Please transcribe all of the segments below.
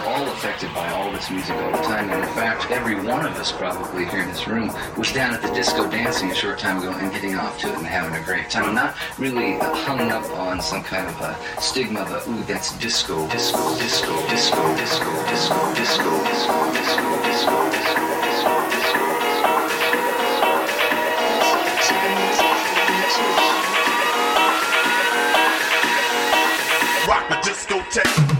We're all affected by all this music all the time, and in fact, every one of us probably here in this room was down at the disco dancing a short time ago and getting off to it and having a great time. Not really hung up on some kind of a stigma that, ooh, that's disco, disco, disco, disco, disco, disco, disco, disco, disco, disco, disco, disco, disco. Disco, disco, disco. Rock the discotheque.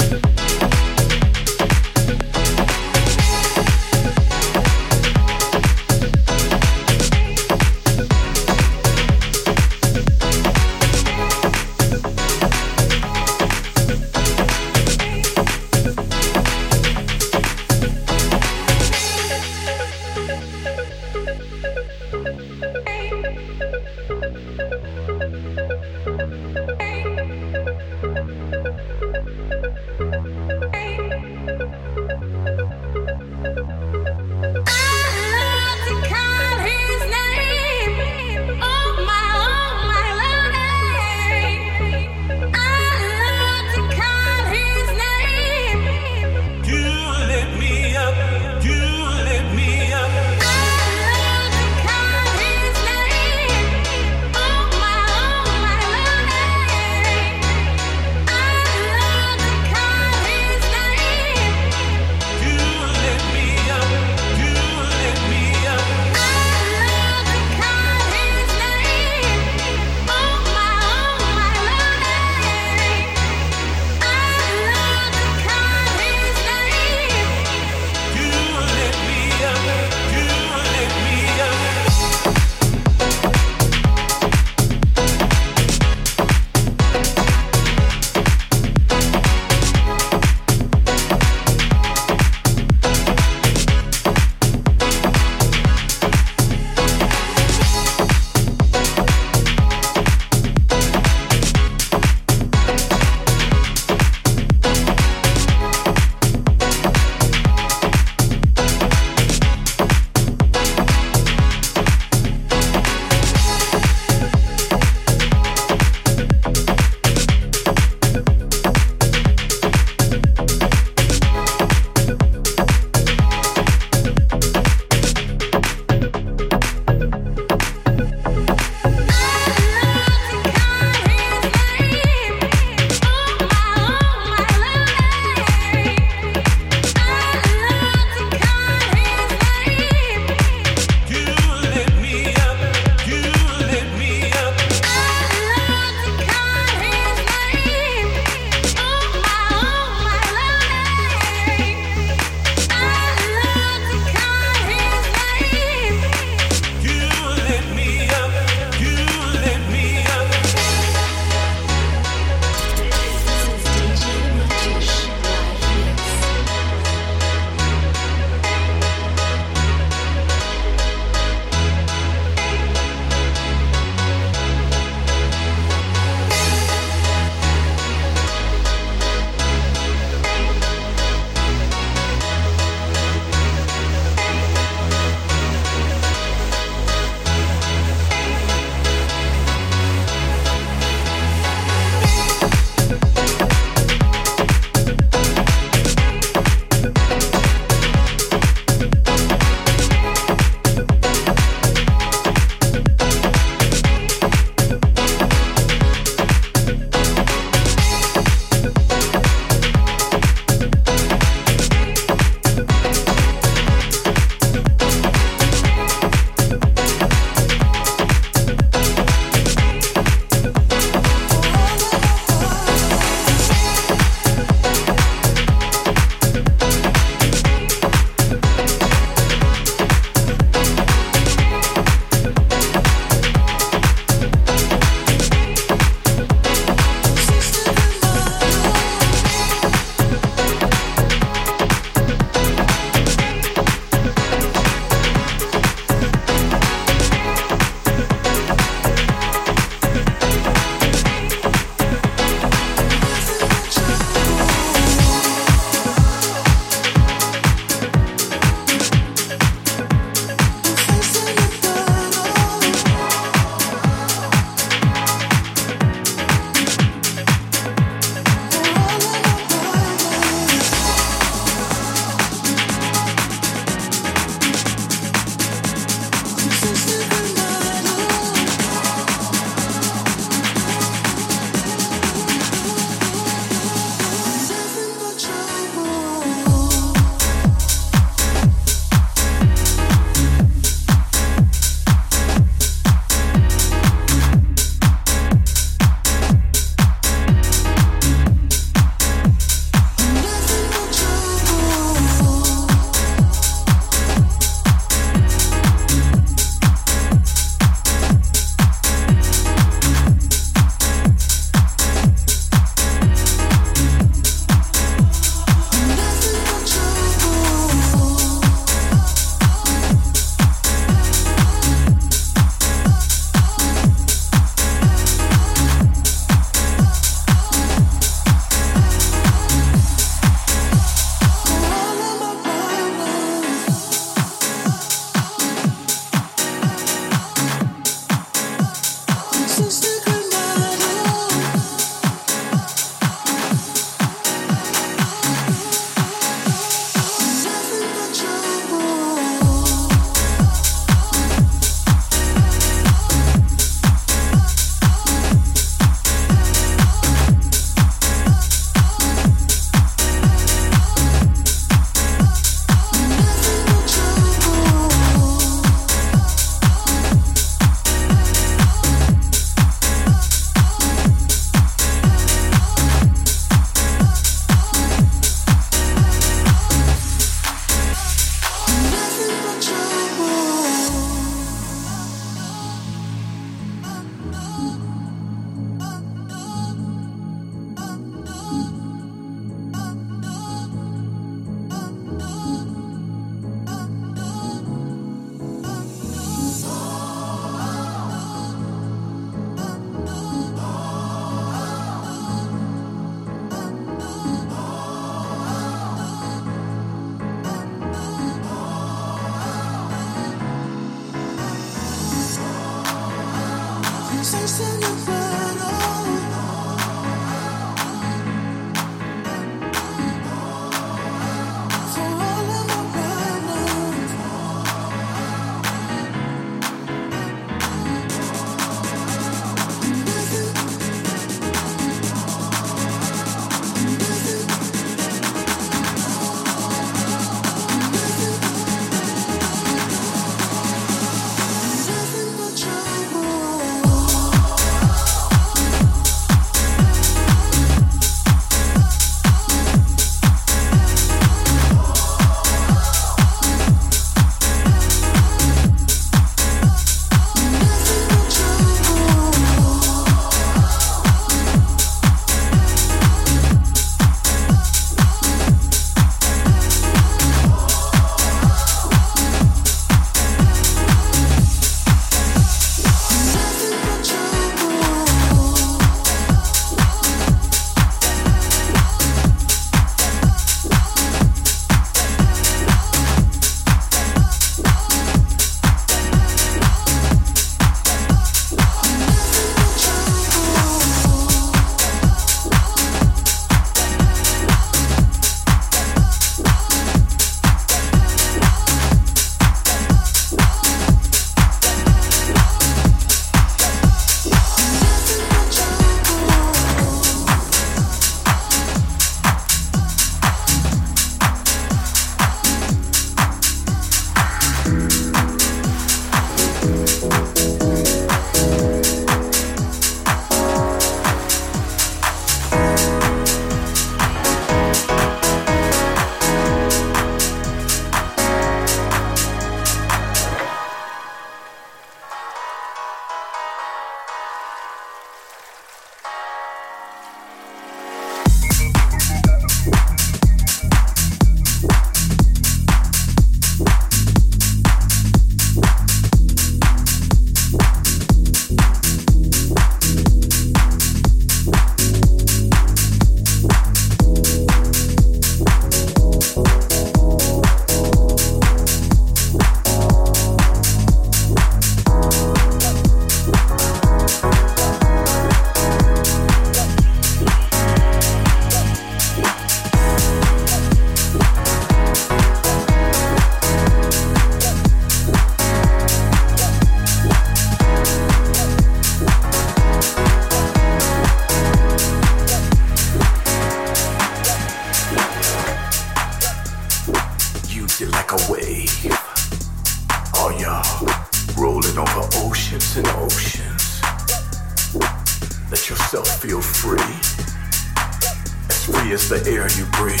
Is the air you breathe.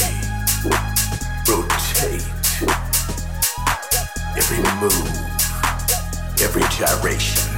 Rotate. Every move, every gyration.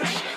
Are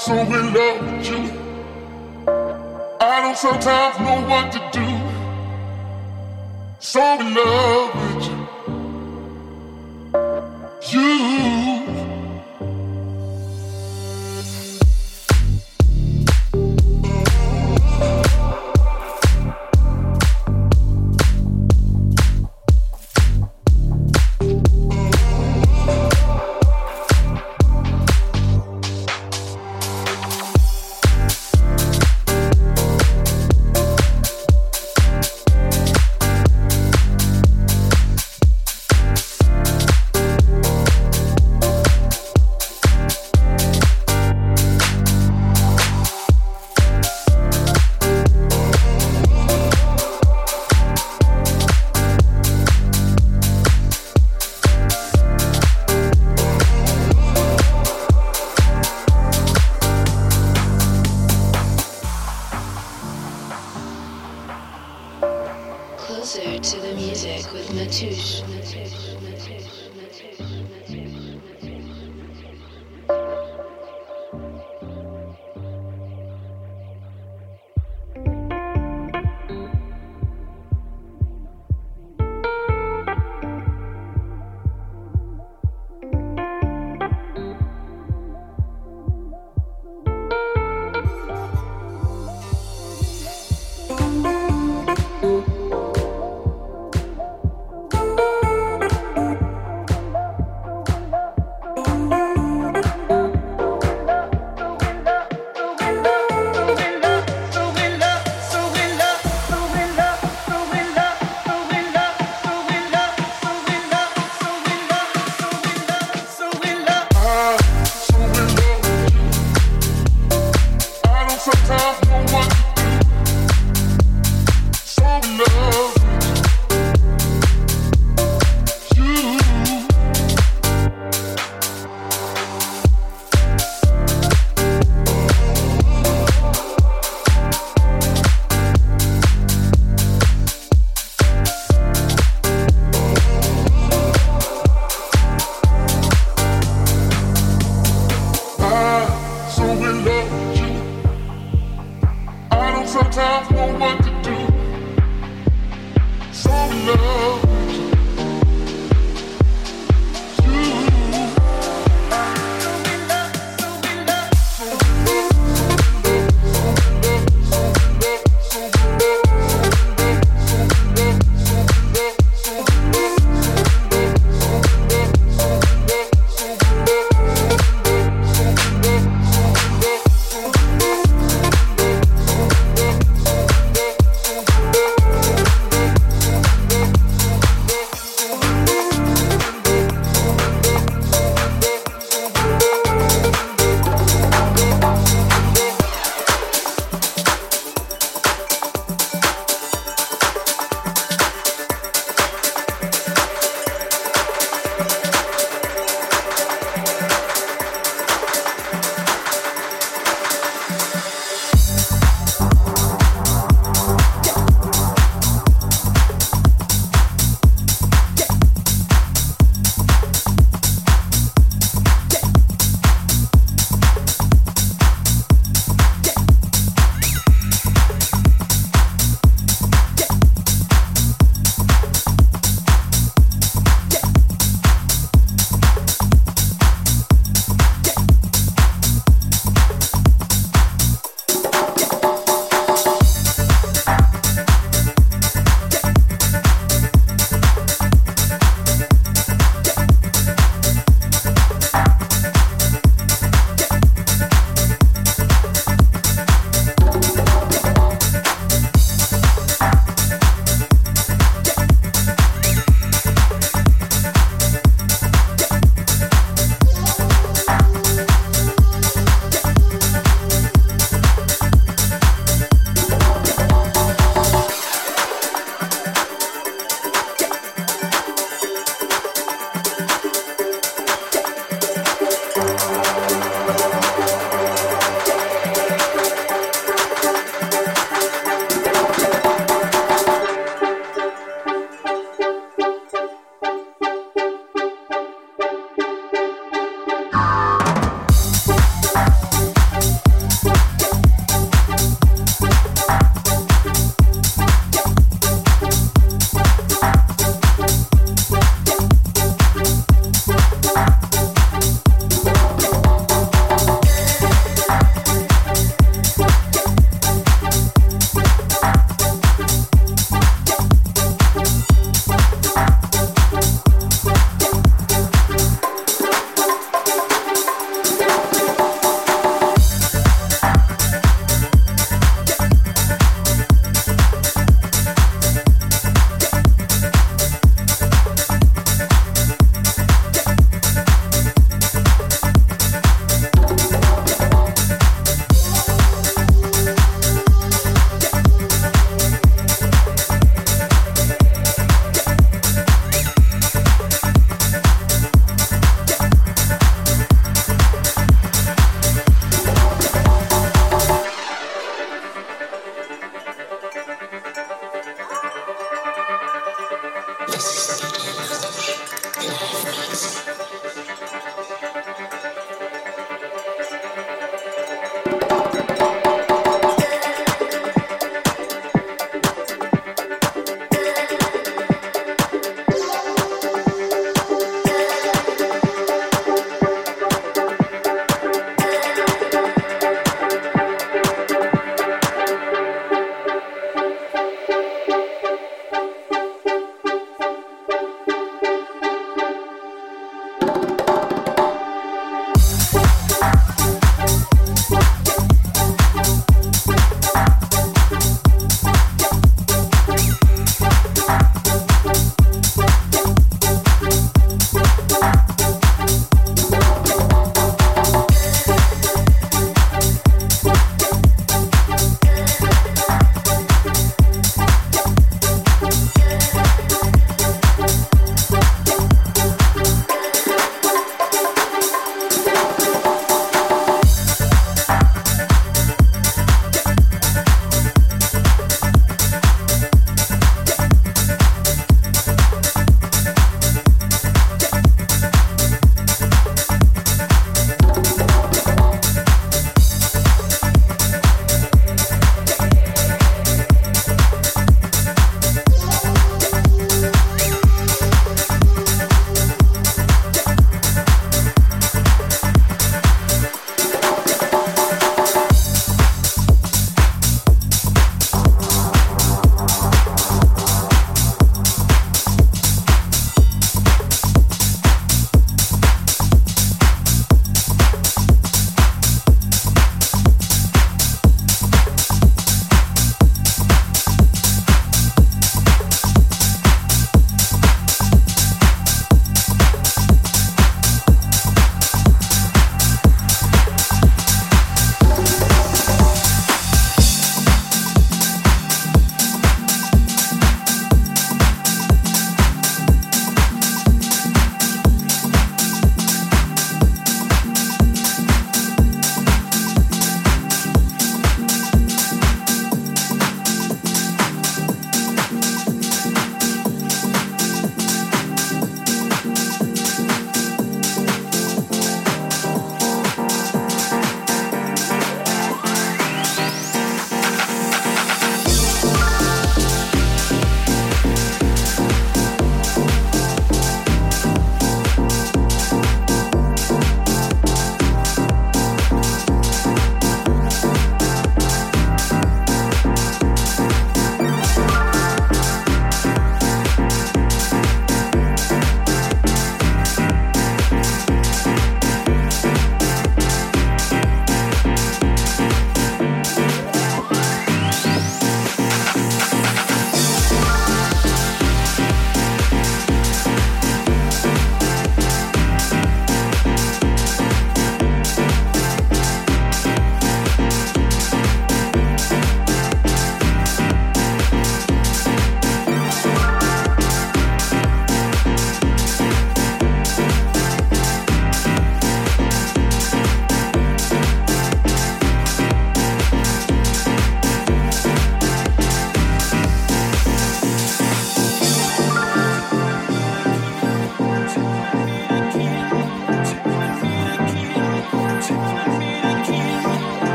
so in love with you. I don't sometimes know what to do. So in love.